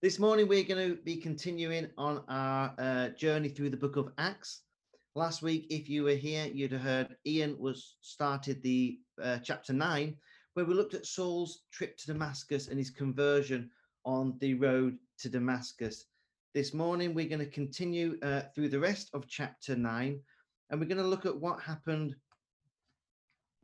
This morning, we're going to be continuing on our uh, journey through the book of Acts. Last week, if you were here, you'd have heard Ian was started the uh, chapter nine, where we looked at Saul's trip to Damascus and his conversion on the road to Damascus. This morning, we're going to continue uh, through the rest of chapter nine, and we're going to look at what happened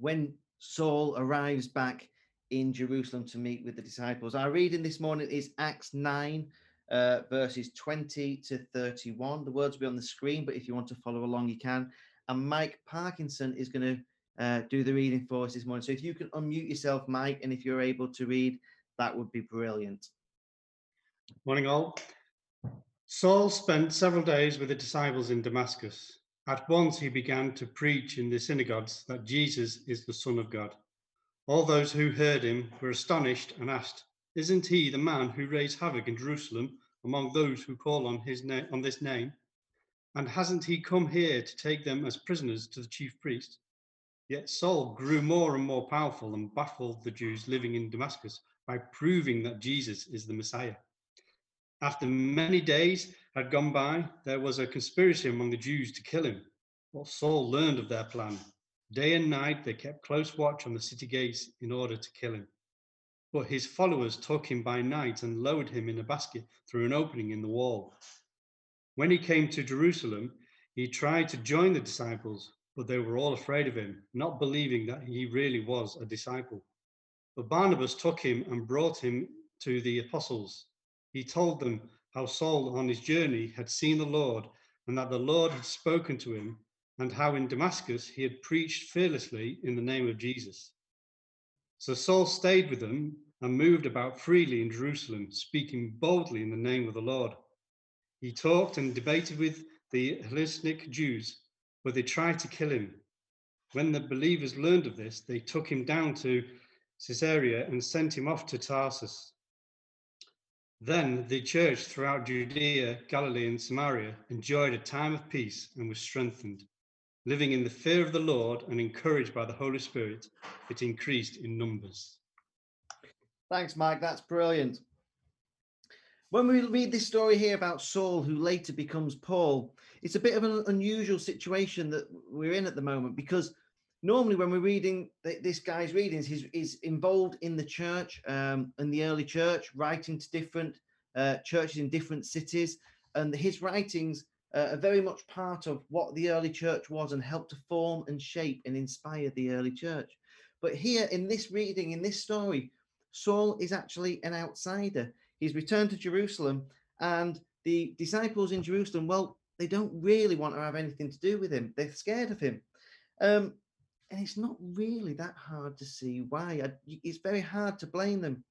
when Saul arrives back in Jerusalem to meet with the disciples. Our reading this morning is Acts 9, uh, verses 20 to 31. The words will be on the screen, but if you want to follow along, you can. And Mike Parkinson is going to uh, do the reading for us this morning. So if you can unmute yourself, Mike, and if you're able to read, that would be brilliant. Morning, all. Saul spent several days with the disciples in Damascus. At once he began to preach in the synagogues that Jesus is the Son of God. All those who heard him were astonished and asked, Isn't he the man who raised havoc in Jerusalem among those who call on his name on this name? And hasn't he come here to take them as prisoners to the chief priest? Yet Saul grew more and more powerful and baffled the Jews living in Damascus by proving that Jesus is the Messiah. After many days had gone by, there was a conspiracy among the Jews to kill him. But Saul learned of their plan Day and night they kept close watch on the city gates in order to kill him. But his followers took him by night and lowered him in a basket through an opening in the wall. When he came to Jerusalem, he tried to join the disciples, but they were all afraid of him, not believing that he really was a disciple. But Barnabas took him and brought him to the apostles. He told them how Saul on his journey had seen the Lord and that the Lord had spoken to him and how in Damascus he had preached fearlessly in the name of Jesus. So Saul stayed with them and moved about freely in Jerusalem, speaking boldly in the name of the Lord. He talked and debated with the Hellenistic Jews, but they tried to kill him. When the believers learned of this, they took him down to Caesarea and sent him off to Tarsus. Then the church throughout Judea, Galilee, and Samaria enjoyed a time of peace and was strengthened living in the fear of the Lord and encouraged by the Holy Spirit, it increased in numbers. Thanks, Mike. That's brilliant. When we read this story here about Saul, who later becomes Paul, it's a bit of an unusual situation that we're in at the moment because normally when we're reading this guy's readings, he's, he's involved in the church, um, in the early church, writing to different uh, churches in different cities. And his writings uh, are very much part of what the early church was and helped to form and shape and inspire the early church. But here in this reading, in this story, Saul is actually an outsider. He's returned to Jerusalem, and the disciples in Jerusalem, well, they don't really want to have anything to do with him. They're scared of him. Um, and it's not really that hard to see why. It's very hard to blame them.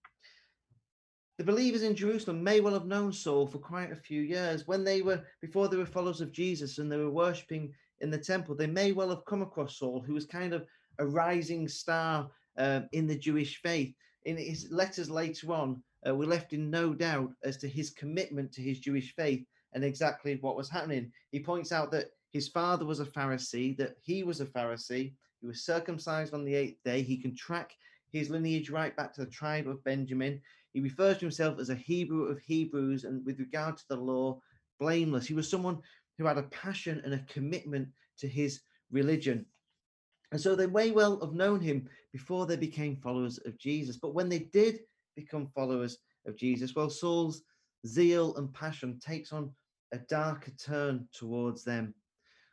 The believers in Jerusalem may well have known Saul for quite a few years. When they were, before they were followers of Jesus and they were worshipping in the temple, they may well have come across Saul, who was kind of a rising star uh, in the Jewish faith. In his letters later on, uh, we're left in no doubt as to his commitment to his Jewish faith and exactly what was happening. He points out that his father was a Pharisee, that he was a Pharisee, he was circumcised on the eighth day. He can track his lineage right back to the tribe of Benjamin. He refers to himself as a Hebrew of Hebrews, and with regard to the law, blameless. He was someone who had a passion and a commitment to his religion. And so they may well have known him before they became followers of Jesus. But when they did become followers of Jesus, well, Saul's zeal and passion takes on a darker turn towards them.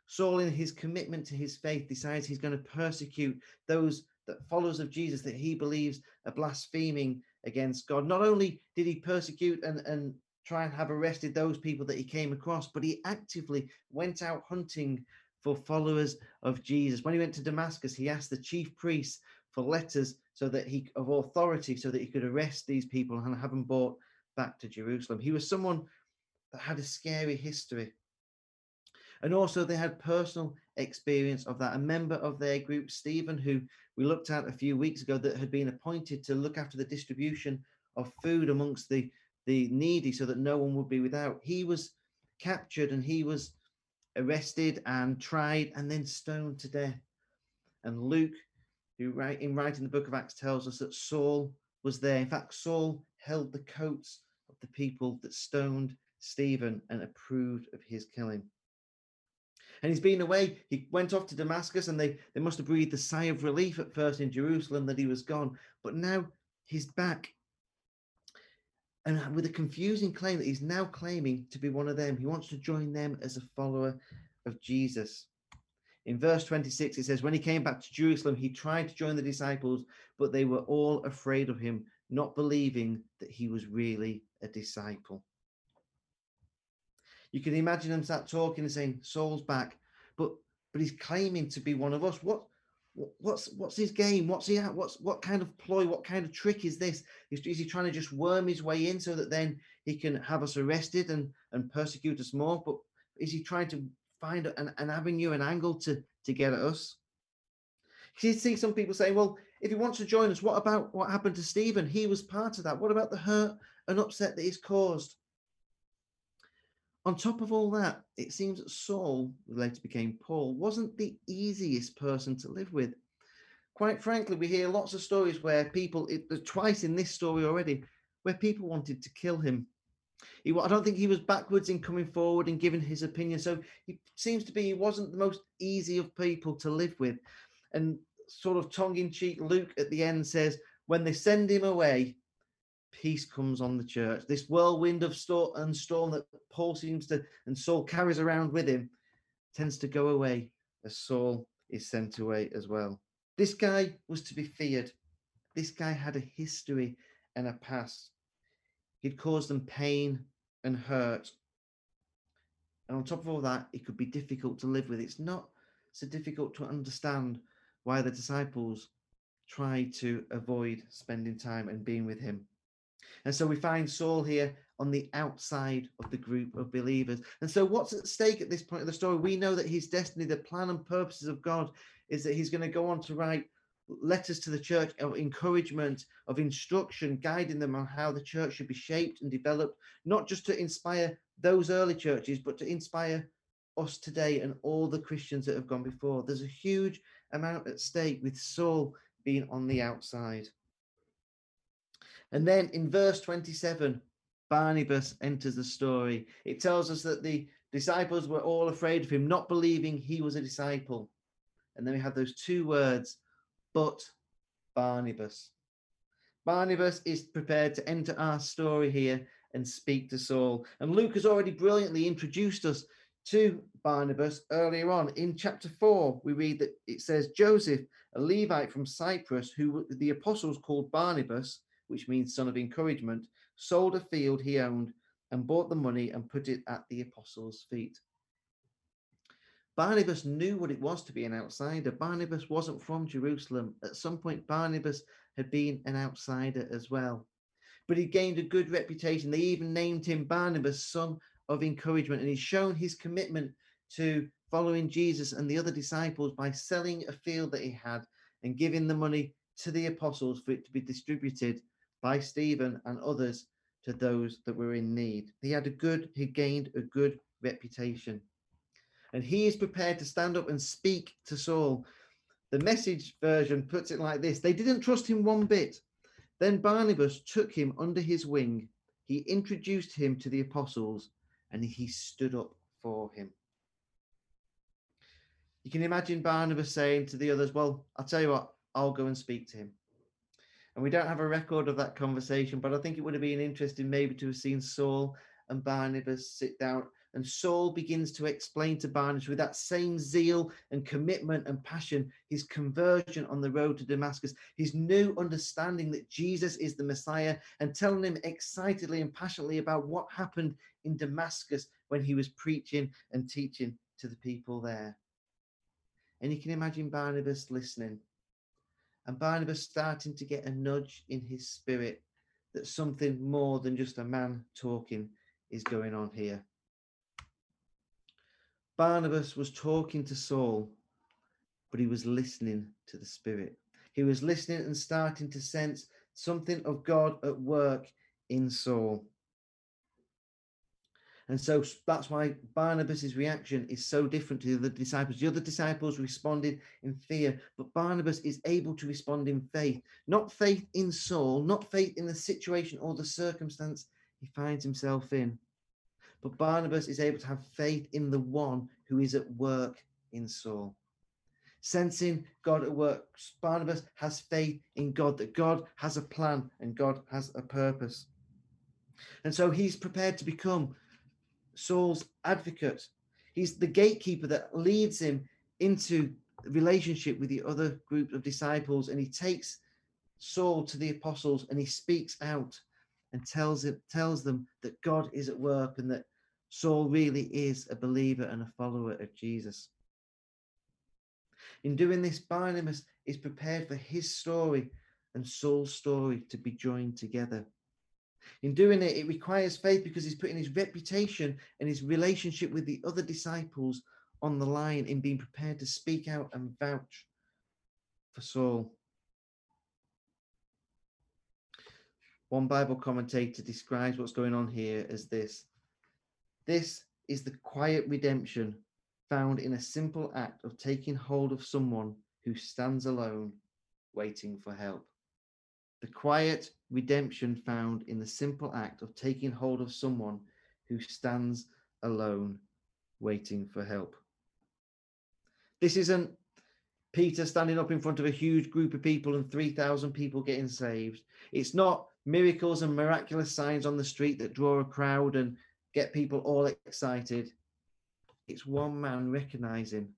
Saul, in his commitment to his faith, decides he's going to persecute those that followers of Jesus that he believes are blaspheming against God. Not only did he persecute and, and try and have arrested those people that he came across, but he actively went out hunting for followers of Jesus. When he went to Damascus, he asked the chief priests for letters so that he of authority so that he could arrest these people and have them brought back to Jerusalem. He was someone that had a scary history. And also, they had personal experience of that. A member of their group, Stephen, who we looked at a few weeks ago, that had been appointed to look after the distribution of food amongst the, the needy so that no one would be without, he was captured and he was arrested and tried and then stoned to death. And Luke, who write, in writing the book of Acts tells us that Saul was there. In fact, Saul held the coats of the people that stoned Stephen and approved of his killing. And he's been away. He went off to Damascus and they, they must have breathed a sigh of relief at first in Jerusalem that he was gone. But now he's back. And with a confusing claim that he's now claiming to be one of them. He wants to join them as a follower of Jesus. In verse 26, it says, When he came back to Jerusalem, he tried to join the disciples, but they were all afraid of him, not believing that he was really a disciple. You can imagine them start talking and saying, Saul's back, but but he's claiming to be one of us. What what's what's his game? What's he at? What's what kind of ploy? What kind of trick is this? Is, is he trying to just worm his way in so that then he can have us arrested and and persecute us more? But is he trying to find an, an avenue, an angle to to get at us? You see some people saying, well, if he wants to join us, what about what happened to Stephen? He was part of that. What about the hurt and upset that he's caused? On top of all that, it seems that Saul, who later became Paul, wasn't the easiest person to live with. Quite frankly, we hear lots of stories where people, it, twice in this story already, where people wanted to kill him. He, I don't think he was backwards in coming forward and giving his opinion. So he seems to be he wasn't the most easy of people to live with. And sort of tongue in cheek, Luke at the end says, when they send him away, peace comes on the church. This whirlwind of storm and storm that Paul seems to and Saul carries around with him tends to go away as Saul is sent away as well. This guy was to be feared. This guy had a history and a past. He'd caused them pain and hurt. And on top of all that, it could be difficult to live with. It's not so difficult to understand why the disciples tried to avoid spending time and being with him. And so we find Saul here on the outside of the group of believers. And so, what's at stake at this point of the story? We know that his destiny, the plan and purposes of God, is that he's going to go on to write letters to the church of encouragement, of instruction, guiding them on how the church should be shaped and developed, not just to inspire those early churches, but to inspire us today and all the Christians that have gone before. There's a huge amount at stake with Saul being on the outside. And then in verse 27, Barnabas enters the story. It tells us that the disciples were all afraid of him, not believing he was a disciple. And then we have those two words, but Barnabas. Barnabas is prepared to enter our story here and speak to Saul. And Luke has already brilliantly introduced us to Barnabas earlier on. In chapter 4, we read that it says, Joseph, a Levite from Cyprus, who the apostles called Barnabas, which means son of encouragement, sold a field he owned and bought the money and put it at the apostles' feet. Barnabas knew what it was to be an outsider. Barnabas wasn't from Jerusalem. At some point, Barnabas had been an outsider as well. But he gained a good reputation. They even named him Barnabas, son of encouragement. And he's shown his commitment to following Jesus and the other disciples by selling a field that he had and giving the money to the apostles for it to be distributed by Stephen and others to those that were in need. He had a good, he gained a good reputation. And he is prepared to stand up and speak to Saul. The message version puts it like this They didn't trust him one bit. Then Barnabas took him under his wing. He introduced him to the apostles and he stood up for him. You can imagine Barnabas saying to the others, Well, I'll tell you what, I'll go and speak to him. And we don't have a record of that conversation, but I think it would have been interesting maybe to have seen Saul and Barnabas sit down. And Saul begins to explain to Barnabas with that same zeal and commitment and passion his conversion on the road to Damascus, his new understanding that Jesus is the Messiah, and telling him excitedly and passionately about what happened in Damascus when he was preaching and teaching to the people there. And you can imagine Barnabas listening and Barnabas starting to get a nudge in his spirit that something more than just a man talking is going on here. Barnabas was talking to Saul, but he was listening to the Spirit. He was listening and starting to sense something of God at work in Saul. And so that's why Barnabas's reaction is so different to the other disciples. The other disciples responded in fear, but Barnabas is able to respond in faith. Not faith in Saul, not faith in the situation or the circumstance he finds himself in. But Barnabas is able to have faith in the one who is at work in Saul. Sensing God at work, Barnabas has faith in God, that God has a plan and God has a purpose. And so he's prepared to become Saul's advocate. He's the gatekeeper that leads him into relationship with the other group of disciples, and he takes Saul to the apostles and he speaks out and tells it tells them that God is at work and that Saul really is a believer and a follower of Jesus. In doing this, Barnabas is prepared for his story and Saul's story to be joined together. In doing it, it requires faith because he's putting his reputation and his relationship with the other disciples on the line in being prepared to speak out and vouch for Saul. One Bible commentator describes what's going on here as this This is the quiet redemption found in a simple act of taking hold of someone who stands alone, waiting for help. The quiet redemption found in the simple act of taking hold of someone who stands alone, waiting for help. This isn't Peter standing up in front of a huge group of people and 3,000 people getting saved. It's not miracles and miraculous signs on the street that draw a crowd and get people all excited. It's one man recognizing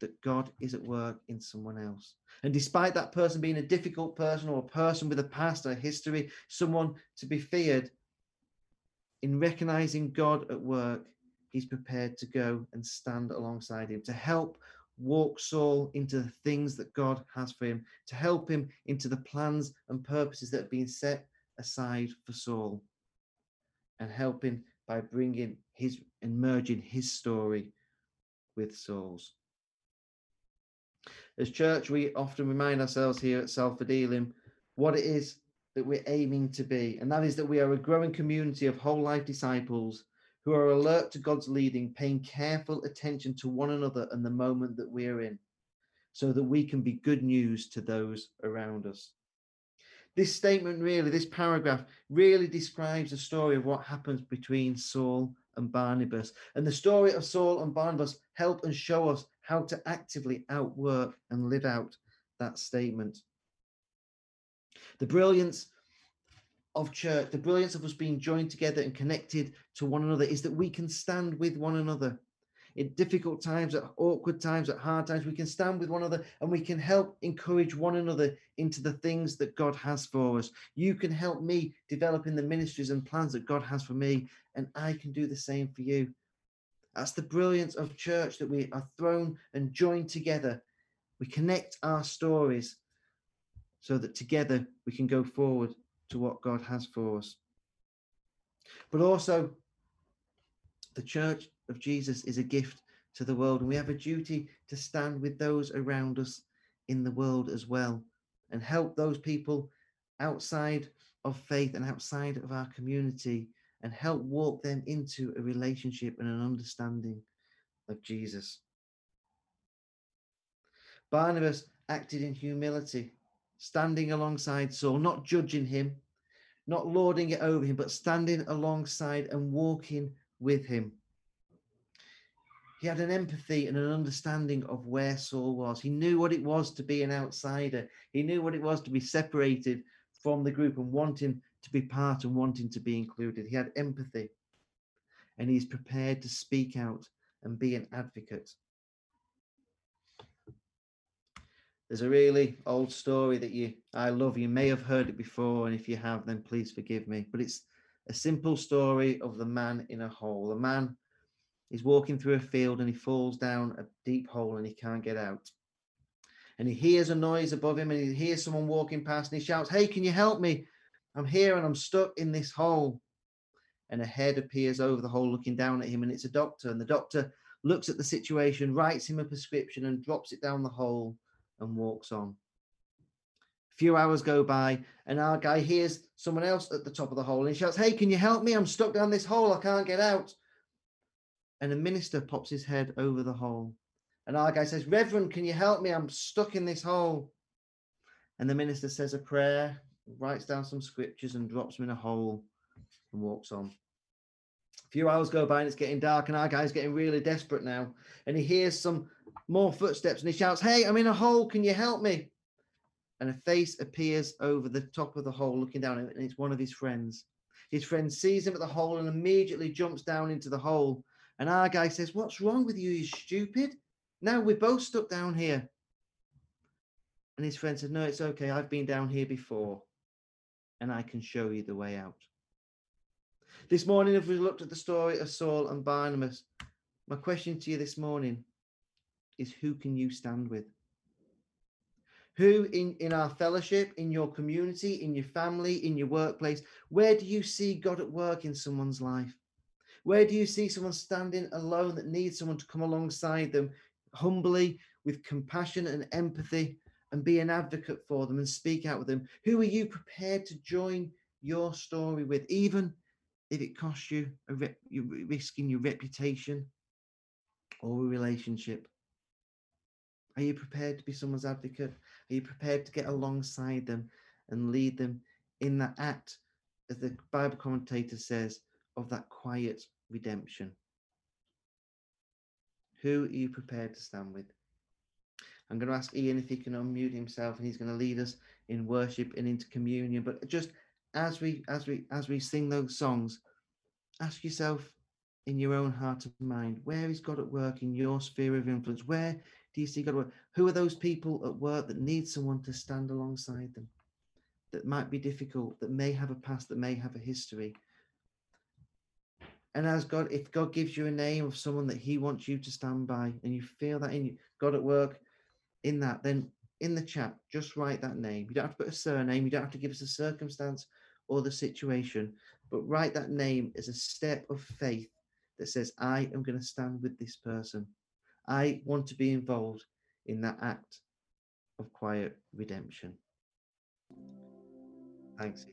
that God is at work in someone else. And despite that person being a difficult person or a person with a past or history, someone to be feared, in recognizing God at work, he's prepared to go and stand alongside him to help walk Saul into the things that God has for him, to help him into the plans and purposes that have been set aside for Saul and helping by bringing his and merging his story with Saul's. As church, we often remind ourselves here at Salford Elim what it is that we're aiming to be, and that is that we are a growing community of whole life disciples who are alert to God's leading, paying careful attention to one another and the moment that we're in, so that we can be good news to those around us. This statement, really, this paragraph, really describes the story of what happens between Saul and Barnabas. And the story of Saul and Barnabas help and show us how to actively outwork and live out that statement. The brilliance of church, the brilliance of us being joined together and connected to one another is that we can stand with one another in difficult times, at awkward times, at hard times, we can stand with one another and we can help encourage one another into the things that God has for us. You can help me develop in the ministries and plans that God has for me, and I can do the same for you. That's the brilliance of church that we are thrown and joined together. We connect our stories so that together we can go forward to what God has for us. But also, the church of Jesus is a gift to the world, and we have a duty to stand with those around us in the world as well and help those people outside of faith and outside of our community and help walk them into a relationship and an understanding of Jesus. Barnabas acted in humility, standing alongside Saul, not judging him, not lording it over him, but standing alongside and walking with him. He had an empathy and an understanding of where Saul was. He knew what it was to be an outsider. He knew what it was to be separated from the group and wanting to be part and wanting to be included. He had empathy and he's prepared to speak out and be an advocate. There's a really old story that you I love. You may have heard it before, and if you have, then please forgive me. But it's a simple story of the man in a hole. A man He's walking through a field and he falls down a deep hole and he can't get out. And he hears a noise above him and he hears someone walking past and he shouts, Hey, can you help me? I'm here and I'm stuck in this hole. And a head appears over the hole looking down at him and it's a doctor. And the doctor looks at the situation, writes him a prescription and drops it down the hole and walks on. A few hours go by, and our guy hears someone else at the top of the hole and he shouts, Hey, can you help me? I'm stuck down this hole. I can't get out and a minister pops his head over the hole. And our guy says, Reverend, can you help me? I'm stuck in this hole. And the minister says a prayer, writes down some scriptures, and drops them in a hole and walks on. A few hours go by and it's getting dark, and our guy's getting really desperate now. And he hears some more footsteps and he shouts, Hey, I'm in a hole. Can you help me? And a face appears over the top of the hole looking down, and it's one of his friends. His friend sees him at the hole and immediately jumps down into the hole. And our guy says, What's wrong with you, you stupid? Now we're both stuck down here. And his friend said, No, it's okay. I've been down here before and I can show you the way out. This morning, if we looked at the story of Saul and Barnabas, my question to you this morning is who can you stand with? Who in, in our fellowship, in your community, in your family, in your workplace, where do you see God at work in someone's life? Where do you see someone standing alone that needs someone to come alongside them humbly with compassion and empathy and be an advocate for them and speak out with them? Who are you prepared to join your story with, even if it costs you a rep, you're risking your reputation or a relationship? Are you prepared to be someone's advocate? Are you prepared to get alongside them and lead them in that act, as the Bible commentator says, of that quiet redemption? Who are you prepared to stand with? I'm going to ask Ian if he can unmute himself and he's going to lead us in worship and into communion. But just as we as we as we sing those songs, ask yourself in your own heart and mind, where is God at work in your sphere of influence? Where do you see God at work? Who are those people at work that need someone to stand alongside them? That might be difficult, that may have a past, that may have a history. And as God, if God gives you a name of someone that He wants you to stand by, and you feel that in you, God at work, in that, then in the chat, just write that name. You don't have to put a surname, you don't have to give us a circumstance or the situation, but write that name as a step of faith that says, I am going to stand with this person. I want to be involved in that act of quiet redemption. Thanks.